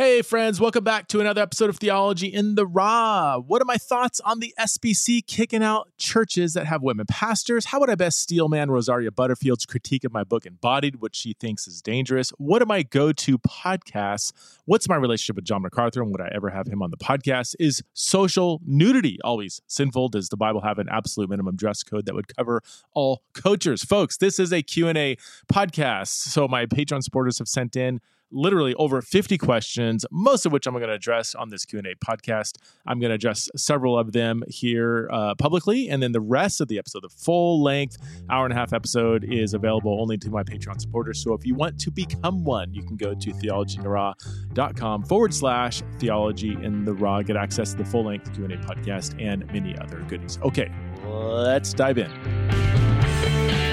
Hey, friends, welcome back to another episode of Theology in the Raw. What are my thoughts on the SBC kicking out churches that have women pastors? How would I best steel man Rosaria Butterfield's critique of my book Embodied, which she thinks is dangerous? What are my go to podcasts? What's my relationship with John MacArthur and would I ever have him on the podcast? Is social nudity always sinful? Does the Bible have an absolute minimum dress code that would cover all coachers? Folks, this is a Q&A podcast. So my Patreon supporters have sent in literally over 50 questions, most of which I'm going to address on this Q&A podcast. I'm going to address several of them here uh, publicly, and then the rest of the episode, the full length hour and a half episode, is available only to my Patreon supporters. So if you want to become one, you can go to theologyintheraw.com forward slash theology in the raw, get access to the full length Q&A podcast and many other goodies. Okay, let's dive in.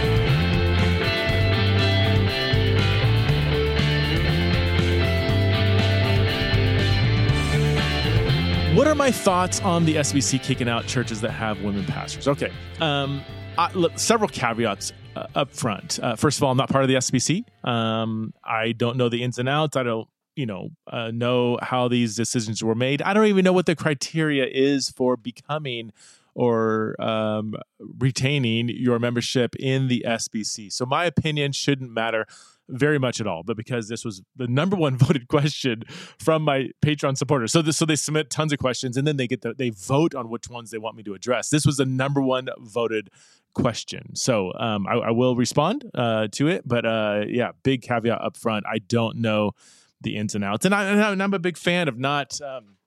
What are my thoughts on the SBC kicking out churches that have women pastors? Okay, um, I, look, several caveats uh, up front. Uh, first of all, I'm not part of the SBC. Um, I don't know the ins and outs. I don't, you know, uh, know how these decisions were made. I don't even know what the criteria is for becoming or um, retaining your membership in the SBC. So my opinion shouldn't matter very much at all, but because this was the number one voted question from my Patreon supporters. So this, so they submit tons of questions and then they get the, they vote on which ones they want me to address. This was the number one voted question. So um, I, I, will respond uh, to it, but uh, yeah, big caveat up front. I don't know the ins and outs, and, I, I'm a big fan of not um,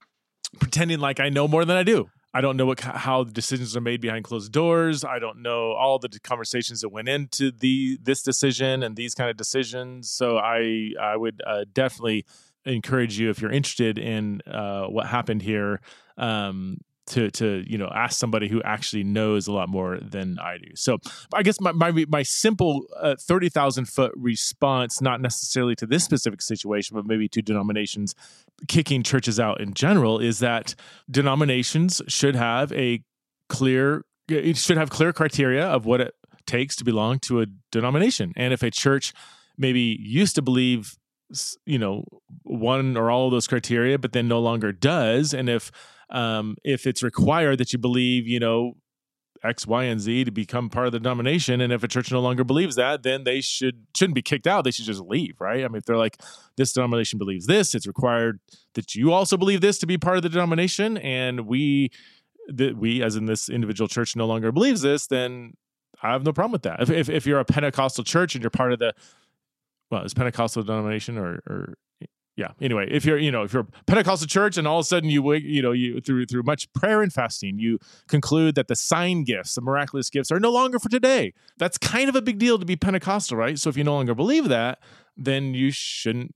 pretending like I know more than I do. I don't know what how the decisions are made behind closed doors. I don't know all the conversations that went into the this decision and these kind of decisions. So I I would uh, definitely encourage you if you're interested in uh, what happened here um, to to you know ask somebody who actually knows a lot more than I do. So I guess my my, my simple uh, thirty thousand foot response, not necessarily to this specific situation, but maybe to denominations kicking churches out in general, is that denominations should have a clear it should have clear criteria of what it takes to belong to a denomination, and if a church maybe used to believe you know one or all of those criteria but then no longer does and if um, if it's required that you believe, you know, X, Y, and Z to become part of the denomination. And if a church no longer believes that, then they should shouldn't be kicked out. They should just leave, right? I mean, if they're like, this denomination believes this, it's required that you also believe this to be part of the denomination, and we that we, as in this individual church, no longer believes this, then I have no problem with that. If if, if you're a Pentecostal church and you're part of the well, is Pentecostal denomination or or yeah. Anyway if you're you know if you're pentecostal church and all of a sudden you you know you through through much prayer and fasting you conclude that the sign gifts the miraculous gifts are no longer for today. That's kind of a big deal to be pentecostal right? So if you no longer believe that then you shouldn't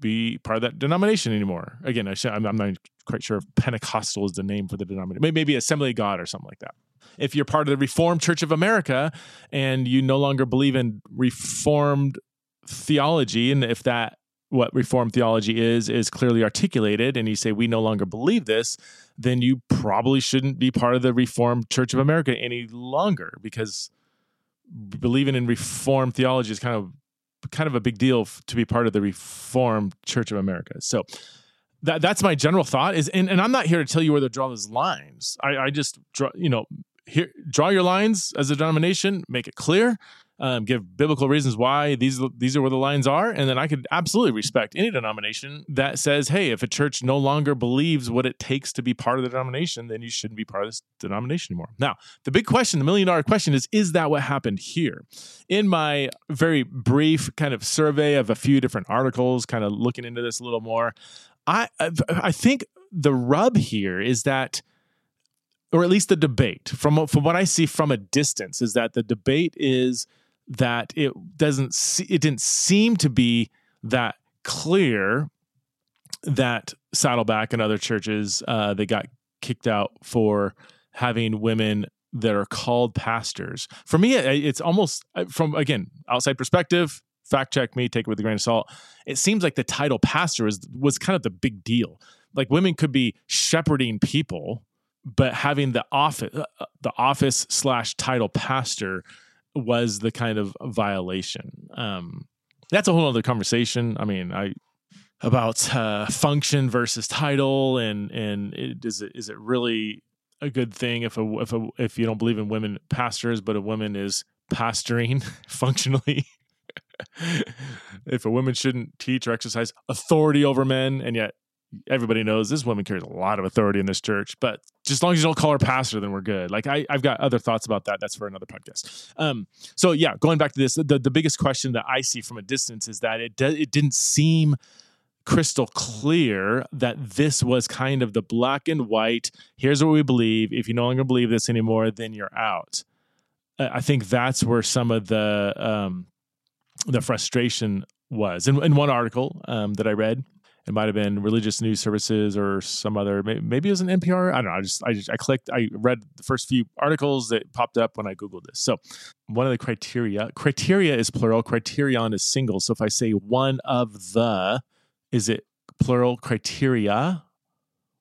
be part of that denomination anymore. Again I I'm not quite sure if pentecostal is the name for the denomination. Maybe assembly of god or something like that. If you're part of the reformed church of america and you no longer believe in reformed theology and if that what reformed theology is is clearly articulated and you say we no longer believe this then you probably shouldn't be part of the reformed church of america any longer because believing in reformed theology is kind of kind of a big deal to be part of the reformed church of america. So that that's my general thought is and, and i'm not here to tell you where to draw those lines. I, I just draw you know here draw your lines as a denomination make it clear um, give biblical reasons why these these are where the lines are, and then I could absolutely respect any denomination that says, "Hey, if a church no longer believes what it takes to be part of the denomination, then you shouldn't be part of this denomination anymore." Now, the big question, the million dollar question, is: Is that what happened here? In my very brief kind of survey of a few different articles, kind of looking into this a little more, I I think the rub here is that or at least the debate from from what I see from a distance is that the debate is that it doesn't see, it didn't seem to be that clear that Saddleback and other churches uh, they got kicked out for having women that are called pastors. For me, it's almost from again outside perspective. Fact check me, take it with a grain of salt. It seems like the title pastor is was kind of the big deal. Like women could be shepherding people, but having the office, uh, uh the office slash title pastor was the kind of violation. Um, that's a whole other conversation. I mean, I about uh, function versus title, and and it, is it is it really a good thing if a if a if you don't believe in women pastors, but a woman is pastoring functionally? if a woman shouldn't teach or exercise authority over men, and yet everybody knows this woman carries a lot of authority in this church, but just as long as you don't call her pastor, then we're good. Like I, I've got other thoughts about that. That's for another podcast. Um, so yeah, going back to this, the, the biggest question that I see from a distance is that it it didn't seem crystal clear that this was kind of the black and white. Here's what we believe. If you no longer believe this anymore, then you're out. I think that's where some of the um, the frustration was. In, in one article um, that I read, it might have been religious news services or some other. Maybe it was an NPR. I don't know. I just I just I clicked. I read the first few articles that popped up when I googled this. So one of the criteria criteria is plural. Criterion is single. So if I say one of the, is it plural criteria?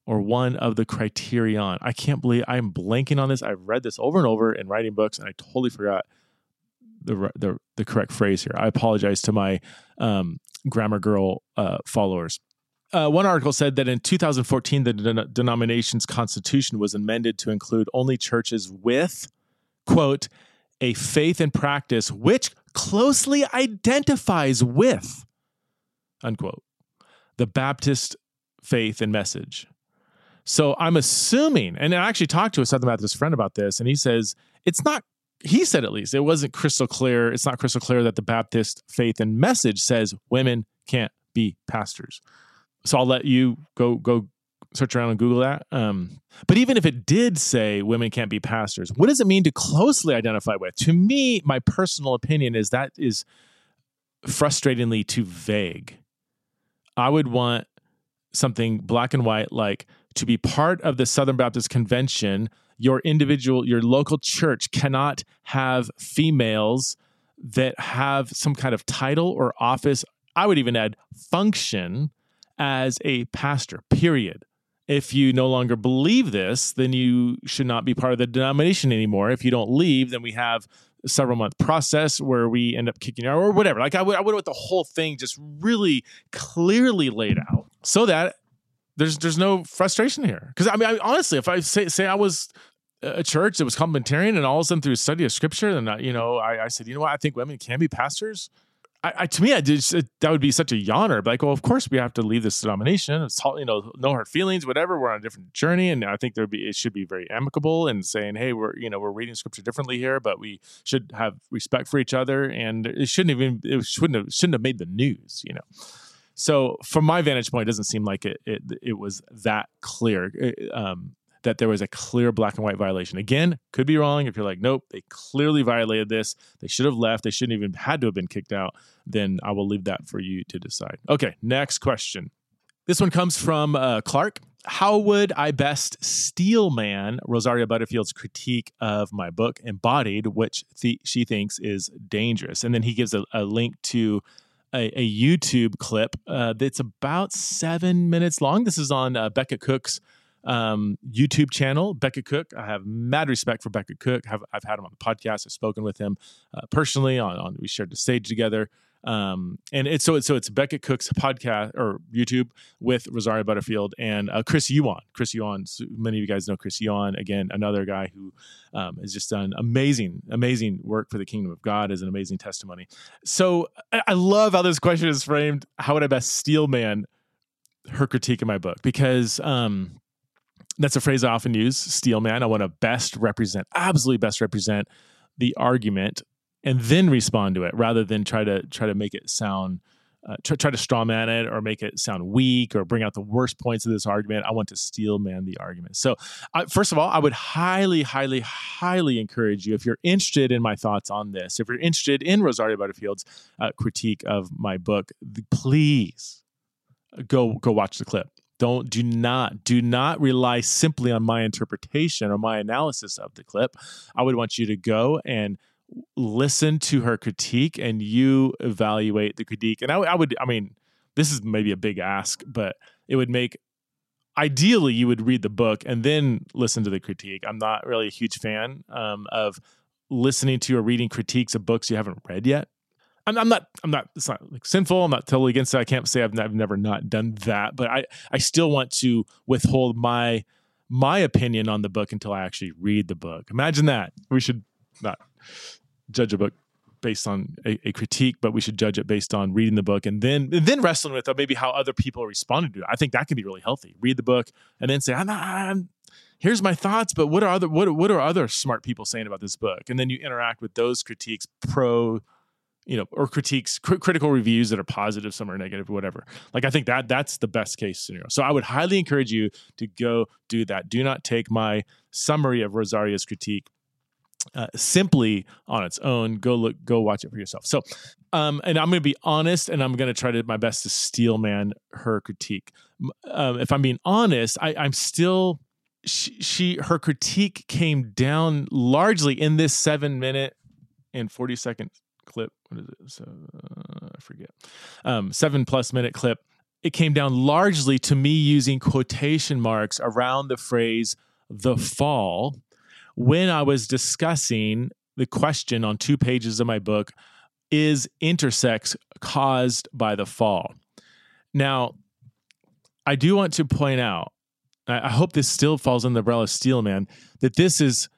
Or one of the criterion. I can't believe I'm blanking on this. I've read this over and over in writing books, and I totally forgot the the, the correct phrase here. I apologize to my um, grammar girl uh, followers. Uh, one article said that in 2014, the den- denomination's constitution was amended to include only churches with, quote, a faith and practice which closely identifies with, unquote, the Baptist faith and message. So I'm assuming, and I actually talked to a Southern Baptist friend about this, and he says it's not he said at least it wasn't crystal clear. It's not crystal clear that the Baptist faith and message says women can't be pastors. So I'll let you go go search around and Google that. Um, but even if it did say women can't be pastors, what does it mean to closely identify with? To me, my personal opinion is that is frustratingly too vague. I would want something black and white like to be part of the Southern Baptist Convention your individual, your local church cannot have females that have some kind of title or office. I would even add function as a pastor, period. If you no longer believe this, then you should not be part of the denomination anymore. If you don't leave, then we have a several month process where we end up kicking out or whatever. Like I would, I would want the whole thing just really clearly laid out so that there's there's no frustration here because I mean I, honestly, if I say say I was a church that was complementarian, and all of a sudden through study of scripture, and I, you know I, I said, you know what, I think women can be pastors. I, I to me, I did that would be such a yawner. But like, well, of course we have to leave this denomination. It's all, you know no hard feelings, whatever. We're on a different journey, and I think there be it should be very amicable and saying, hey, we're you know we're reading scripture differently here, but we should have respect for each other, and it shouldn't even it shouldn't have shouldn't have made the news, you know. So from my vantage point, it doesn't seem like it it, it was that clear um, that there was a clear black and white violation. Again, could be wrong. If you're like, nope, they clearly violated this. They should have left. They shouldn't even had to have been kicked out. Then I will leave that for you to decide. Okay, next question. This one comes from uh, Clark. How would I best steel man Rosaria Butterfield's critique of my book, Embodied, which th- she thinks is dangerous? And then he gives a, a link to a, a YouTube clip uh, that's about seven minutes long. This is on uh, Becket Cook's um, YouTube channel, Becket Cook. I have mad respect for Becket Cook. Have, I've had him on the podcast. I've spoken with him uh, personally. On, on, we shared the stage together. Um, and it's so it's so it's Becket Cook's podcast or YouTube with Rosaria Butterfield and uh, Chris Yuan. Chris Yuan, so many of you guys know Chris Yuan. Again, another guy who um, has just done amazing, amazing work for the kingdom of God as an amazing testimony. So I, I love how this question is framed. How would I best steel man her critique in my book? Because um, that's a phrase I often use, steel man. I want to best represent, absolutely best represent the argument and then respond to it rather than try to try to make it sound uh, try, try to straw man it or make it sound weak or bring out the worst points of this argument. I want to steel man the argument. So, uh, first of all, I would highly, highly, highly encourage you if you're interested in my thoughts on this, if you're interested in Rosaria Butterfield's uh, critique of my book, please go go watch the clip don't do not do not rely simply on my interpretation or my analysis of the clip. I would want you to go and listen to her critique and you evaluate the critique. And I, I would i mean this is maybe a big ask but it would make ideally you would read the book and then listen to the critique. I'm not really a huge fan um, of listening to or reading critiques of books you haven't read yet I'm, I'm, not I'm not it's not like sinful. I'm not totally against it. I can't say I've, I've never not done that, but I I still want to withhold my my opinion on the book until I actually read the book. Imagine that. We should not judge a book based on a, a, critique, but we should judge it based on reading the book and then and then wrestling with uh, maybe how other people responded to it. I think that can be really healthy. Read the book and then say, I'm, not, I'm here's my thoughts, but what are other what what are other smart people saying about this book? And then you interact with those critiques, pro, you know, or critiques, cr- critical reviews that are positive, some are negative, whatever. Like I think that that's the best case scenario. So I would highly encourage you to go do that. Do not take my summary of Rosaria's critique uh, simply on its own. Go look, go watch it for yourself. So, um, and I'm going to be honest, and I'm going to try to my best to steel man her critique. Um, if I'm being honest, I, I'm still she, she her critique came down largely in this seven minute and 40 second clip. What is it? So, uh, I forget. Um, seven plus minute clip. It came down largely to me using quotation marks around the phrase the fall when I was discussing the question on two pages of my book is intersex caused by the fall? Now, I do want to point out, I hope this still falls in the umbrella of Steelman, that this is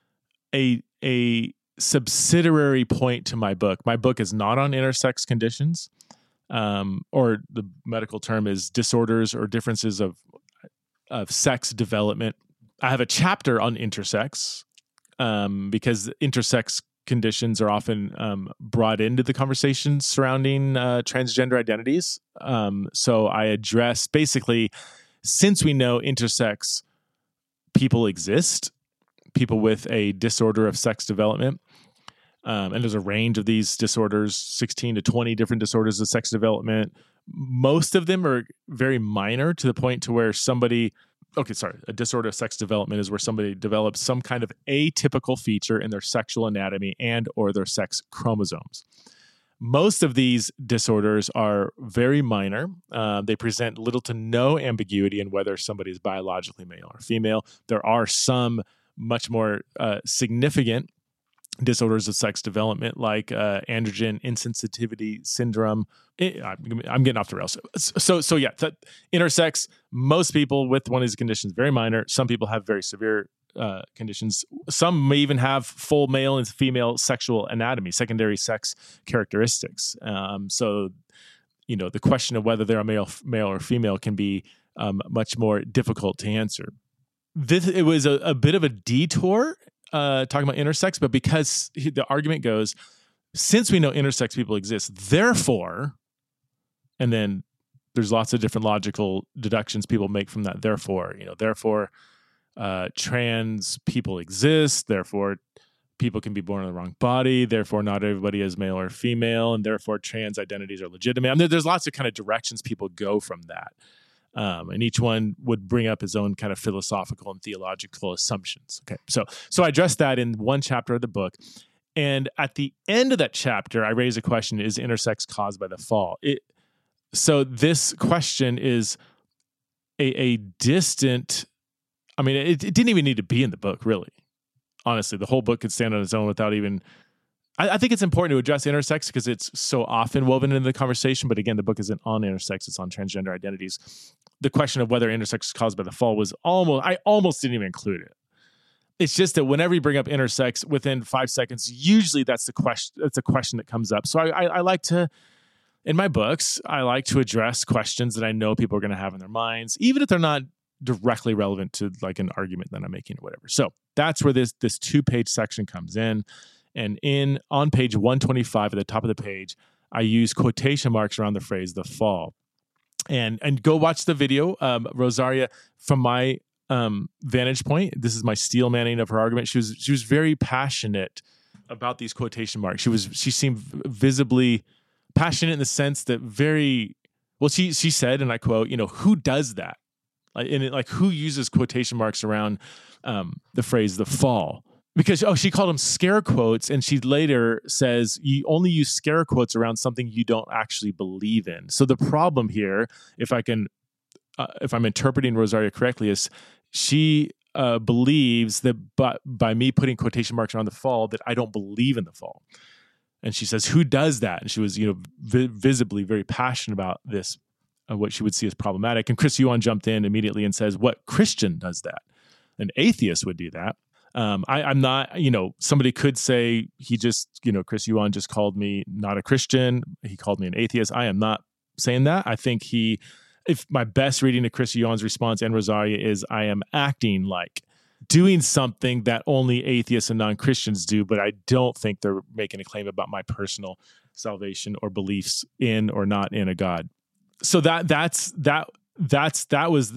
a a subsidiary point to my book. My book is not on intersex conditions, um, or the medical term is disorders or differences of of sex development. I have a chapter on intersex, um, because intersex conditions are often um, brought into the conversation surrounding uh, transgender identities. Um, so I address basically, since we know intersex people exist, people with a disorder of sex development. Um, and there's a range of these disorders 16 to 20 different disorders of sex development most of them are very minor to the point to where somebody okay, sorry, a disorder of sex development is where somebody develops some kind of atypical feature in their sexual anatomy and or their sex chromosomes. Most of these disorders are very minor. Uh, they present little to no ambiguity in whether somebody is biologically male or female. There are some much more uh, significant disorders of sex development like uh, androgen insensitivity syndrome. It, I'm getting off the rails. So, so yeah, that intersex. Most people with one of these conditions very minor. Some people have very severe uh, conditions. Some may even have full male and female sexual anatomy, secondary sex characteristics. Um, so, you know, the question of whether they're a male, male or female can be um, much more difficult to answer. This it was a, a bit of a detour uh, talking about intersex, but because he, the argument goes, since we know intersex people exist, therefore, and then there's lots of different logical deductions people make from that. Therefore, you know, therefore, uh, trans people exist. Therefore, people can be born in the wrong body. Therefore, not everybody is male or female, and therefore, trans identities are legitimate. I mean, there's lots of kind of directions people go from that. Um, and each one would bring up his own kind of philosophical and theological assumptions. Okay, so so I addressed that in one chapter of the book, and at the end of that chapter, I raise a question: Is intersex caused by the fall? It, so this question is a, a distant. I mean, it, it didn't even need to be in the book, really. Honestly, the whole book could stand on its own without even I, I think it's important to address intersex because it's so often woven into the conversation. But again, the book isn't on intersex; it's on transgender identities. The question of whether intersex is caused by the fall was almost I almost didn't even include it. It's just that whenever you bring up intersex, within five seconds, usually that's the question. That's a question that comes up. So I, I, I like to in my books, I like to address questions that I know people are going to have in their minds, even if they're not directly relevant to like an argument that I'm making or whatever. So that's where this this two page section comes in. And in on page 125 at the top of the page, I use quotation marks around the phrase the fall. And and go watch the video. Um, Rosaria, from my um, vantage point, this is my steel manning of her argument. She was she was very passionate about these quotation marks. She was she seemed visibly passionate in the sense that very well. She she said, and I quote, you know, who does that? Like, and it, like who uses quotation marks around um, the phrase the fall? Because oh she called them scare quotes and she later says you only use scare quotes around something you don't actually believe in so the problem here if i can uh, if i'm interpreting rosaria correctly is she uh, believes that by, by me putting quotation marks around the fall that i don't believe in the fall And she says, Who does that? And she was, you know, vi- visibly very passionate about this, uh, what she would see as problematic. And Chris Yuan jumped in immediately and says, What Christian does that? An atheist would do that. Um, I, I'm not, you know, somebody could say he just, you know, Chris Yuan just called me not a Christian. He called me an atheist. I am not saying that. I think he, if my best reading of Chris Yuan's response and Rosaria is, I am acting like doing something that only atheists and non Christians do, but I don't think they're making a claim about my personal salvation or beliefs in or not in a God. So that that's that that's that was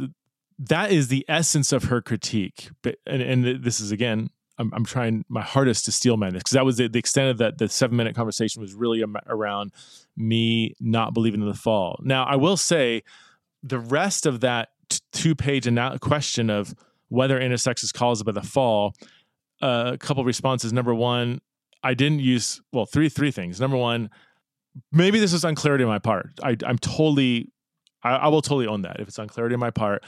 that is the essence of her critique. But and, and this is again, I'm, I'm trying my hardest to steel man this because that was the, the, extent of that. The seven minute conversation was really around me not believing in the fall. Now I will say, the rest of that t- two page question of whether intersex is caused by the fall, uh, a couple responses. Number one, I didn't use well three three things. Number one, maybe this is unclarity on my part. I, am totally, I, I, will totally own that if it's unclarity on my part.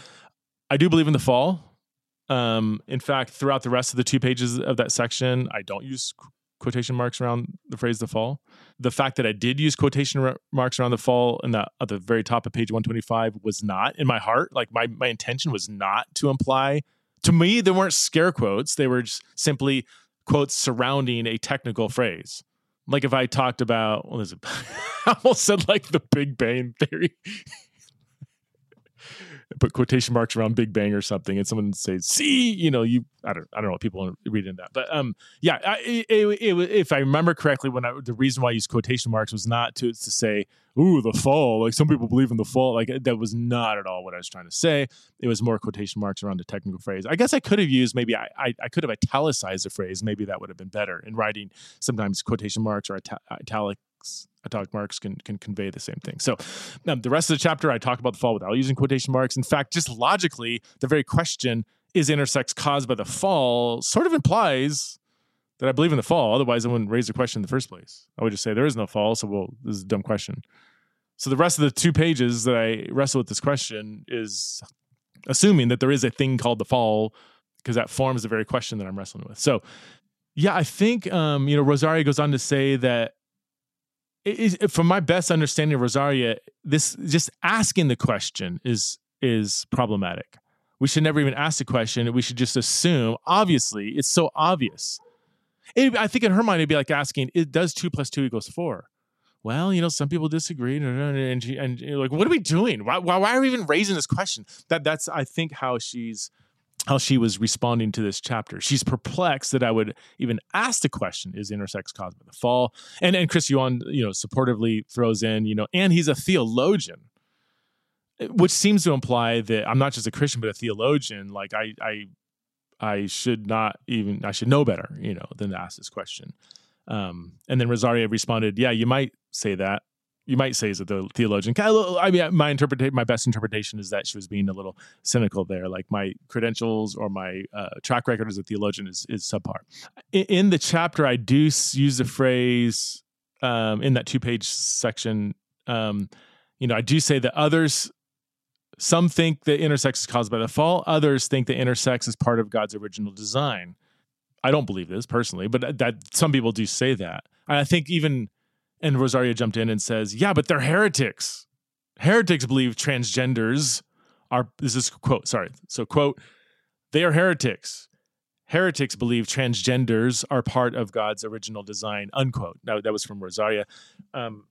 I do believe in the fall. Um, in fact, throughout the rest of the two pages of that section, I don't use quotation marks around the phrase "the fall." The fact that I did use quotation marks around the fall in that at the very top of page 125 was not in my heart. Like my my intention was not to imply. To me, they weren't scare quotes. They were just simply quotes surrounding a technical phrase. Like if I talked about, well, I almost said like the Big Bang Theory put quotation marks around Big Bang or something, and someone says, "See, you know, you." I don't, I don't know what people read in that, but um, yeah, I, it, it, it, if I remember correctly, when I the reason why I used quotation marks was not to to say, "Ooh, the fall." Like some people believe in the fall. Like that was not at all what I was trying to say. It was more quotation marks around a technical phrase. I guess I could have used maybe I I, I could have italicized the phrase. Maybe that would have been better in writing. Sometimes quotation marks or italic italic marks can can convey the same thing. So um, the rest of the chapter, I talk about the fall without using quotation marks. In fact, just logically, the very question is intersex caused by the fall sort of implies that I believe in the fall. Otherwise, I wouldn't raise the question in the first place. I would just say there is no fall. So, well, this is a dumb question. So the rest of the two pages that I wrestle with this question is assuming that there is a thing called the fall because that forms the very question that I'm wrestling with. So, yeah, I think um, you know Rosaria goes on to say that is, from my best understanding of Rosaria, this just asking the question is is problematic. We should never even ask the question. We should just assume. Obviously, it's so obvious. It, I think in her mind, it'd be like asking, "It does two plus two equals four? Well, you know, some people disagree, and, and like, "What are we doing? Why, why, why are we even raising this question?" That that's I think how she's how she was responding to this chapter. She's perplexed that I would even ask the question, is intersex caused by the fall? And and Chris Yuan, you know, supportively throws in, you know, and he's a theologian, which seems to imply that I'm not just a Christian, but a theologian. Like I I I should not even I should know better, you know, than to ask this question. Um, and then Rosaria responded, Yeah, you might say that you might say is a theologian. I mean, my interpretation, my best interpretation is that she was being a little cynical there. Like my credentials or my uh, track record as a theologian is is subpar. In, the chapter, I do use the phrase um, in that two page section. Um, you know, I do say that others. Some think that intersex is caused by the fall. Others think that intersex is part of God's original design. I don't believe this personally, but that some people do say that. I think even and Rosaria jumped in and says, Yeah, but they're heretics. Heretics believe transgenders are, this is quote, sorry. So, quote, they are heretics. Heretics believe transgenders are part of God's original design, unquote. Now, that was from Rosaria. Um,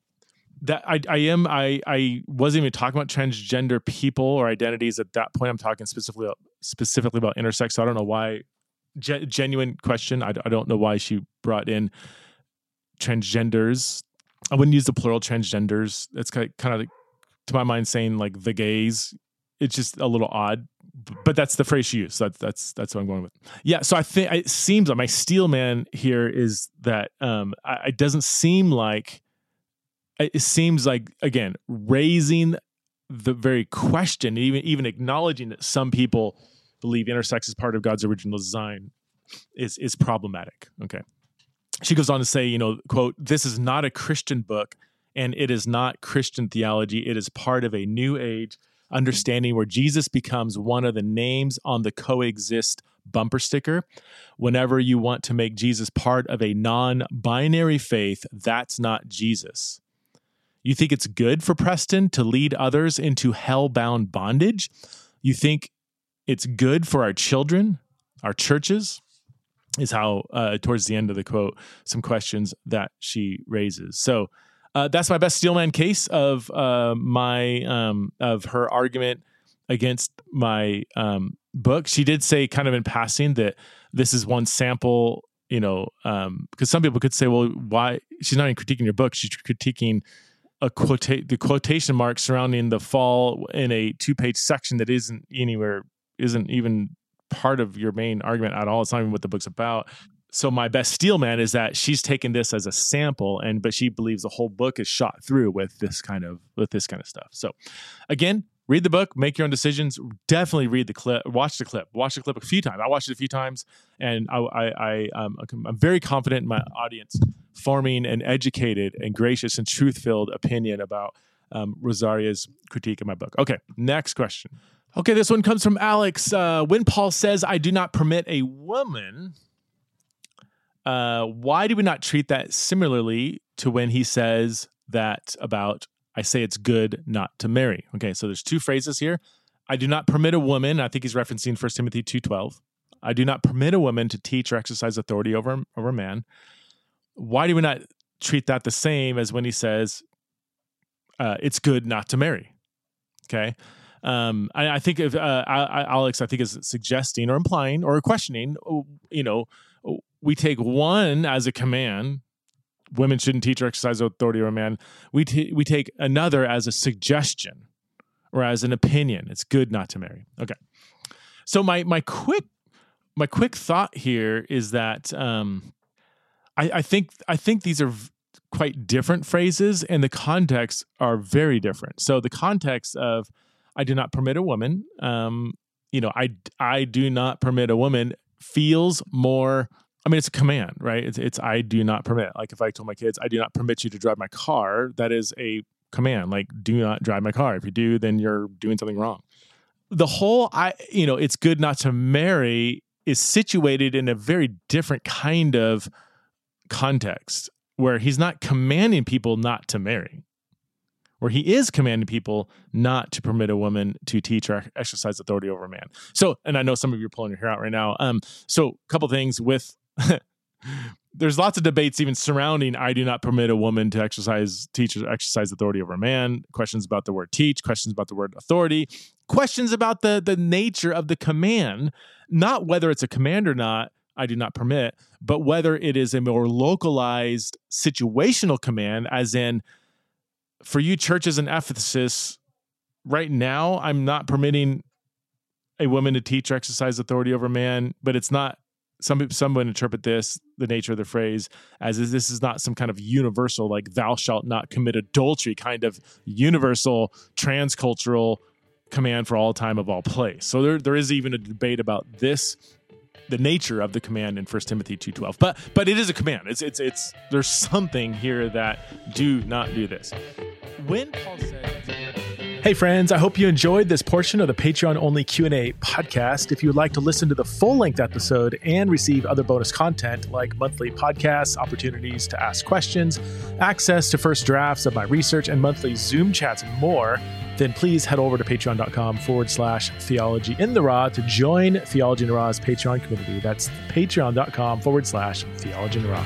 that I, I am I I wasn't even talking about transgender people or identities at that point. I'm talking specifically specifically about intersex. So I don't know why. Ge- genuine question. I, I don't know why she brought in transgenders I wouldn't use the plural transgenders. It's kind of, to my mind, saying like the gays. It's just a little odd, but that's the phrase she used. So that's that's that's what I'm going with. Yeah. So I think it seems like my steel man here is that um, it doesn't seem like it seems like again raising the very question, even even acknowledging that some people believe intersex is part of God's original design is is problematic. Okay she goes on to say, you know, quote, this is not a Christian book and it is not Christian theology. It is part of a new age understanding where Jesus becomes one of the names on the coexist bumper sticker. Whenever you want to make Jesus part of a non binary faith, that's not Jesus. You think it's good for Preston to lead others into hell bound bondage? You think it's good for our children, our churches? Is how, uh, towards the end of the quote, some questions that she raises. So, uh, that's my best steelman case of uh, my um, of her argument against my um, book. She did say, kind of in passing, that this is one sample. You know, because um, some people could say, "Well, why?" She's not even critiquing your book; she's critiquing a quote the quotation mark surrounding the fall in a two page section that isn't anywhere, isn't even part of your main argument at all. It's not even what the book's about. So my best steel man is that she's taken this as a sample and but she believes the whole book is shot through with this kind of with this kind of stuff. So again read the book make your own decisions definitely read the clip watch the clip watch the clip a few times. I watched it a few times and i i, I um, i'm very confident in my audience forming an educated and gracious and truth-filled opinion about um, rosaria's critique of my book. Okay next question okay this one comes from alex uh, when paul says i do not permit a woman uh, why do we not treat that similarly to when he says that about I say it's good not to marry? Okay, so there's two phrases here. I do not permit a woman, I think he's referencing 1 Timothy 2:12. I do not permit a woman to teach or exercise authority over over a man. Why do we not treat that the same as when he says uh, it's good not to marry? Okay. Um, I, I, think if uh, Alex, I think is suggesting or implying or questioning, you know, we take one as a command. Women shouldn't teach or exercise authority over man. We, t- we take another as a suggestion or as an opinion. It's good not to marry. Okay. So my my quick my quick thought here is that um, I, I think i think these are v- quite different phrases and the contexts are very different. So the context of i do not permit a woman um, you know i i do not permit a woman feels more I mean, it's a command, right? It's, it's I do not permit. Like if I told my kids, I do not permit you to drive my car, that is a command. Like, do not drive my car. If you do, then you're doing something wrong. The whole I, you know, it's good not to marry is situated in a very different kind of context where he's not commanding people not to marry where he is commanding people not to permit a woman to teach or exercise authority over a man. So, and I know some of you are pulling your hair out right now. Um, so, a couple things with there's lots of debates even surrounding I do not permit a woman to exercise teach or exercise authority over a man. Questions about the word teach, questions about the word authority, questions about the the nature of the command, not whether it's a command or not. I do not permit, but whether it is a more localized situational command, as in for you churches in Ephesus, right now, I'm not permitting a woman to teach or exercise authority over man, but it's not some some would interpret this the nature of the phrase as is this is not some kind of universal like thou shalt not commit adultery kind of universal transcultural command for all time of all place. So there, there is even a debate about this the nature of the command in 1 timothy 2.12 but but it is a command. It's it's it's there's something here that do not do this when paul said Hey friends, I hope you enjoyed this portion of the Patreon only Q&A podcast. If you would like to listen to the full-length episode and receive other bonus content like monthly podcasts, opportunities to ask questions, access to first drafts of my research and monthly Zoom chats and more, then please head over to patreon.com forward slash theology in the raw to join Theology in the Raw's Patreon community. That's patreon.com forward slash theology in the raw.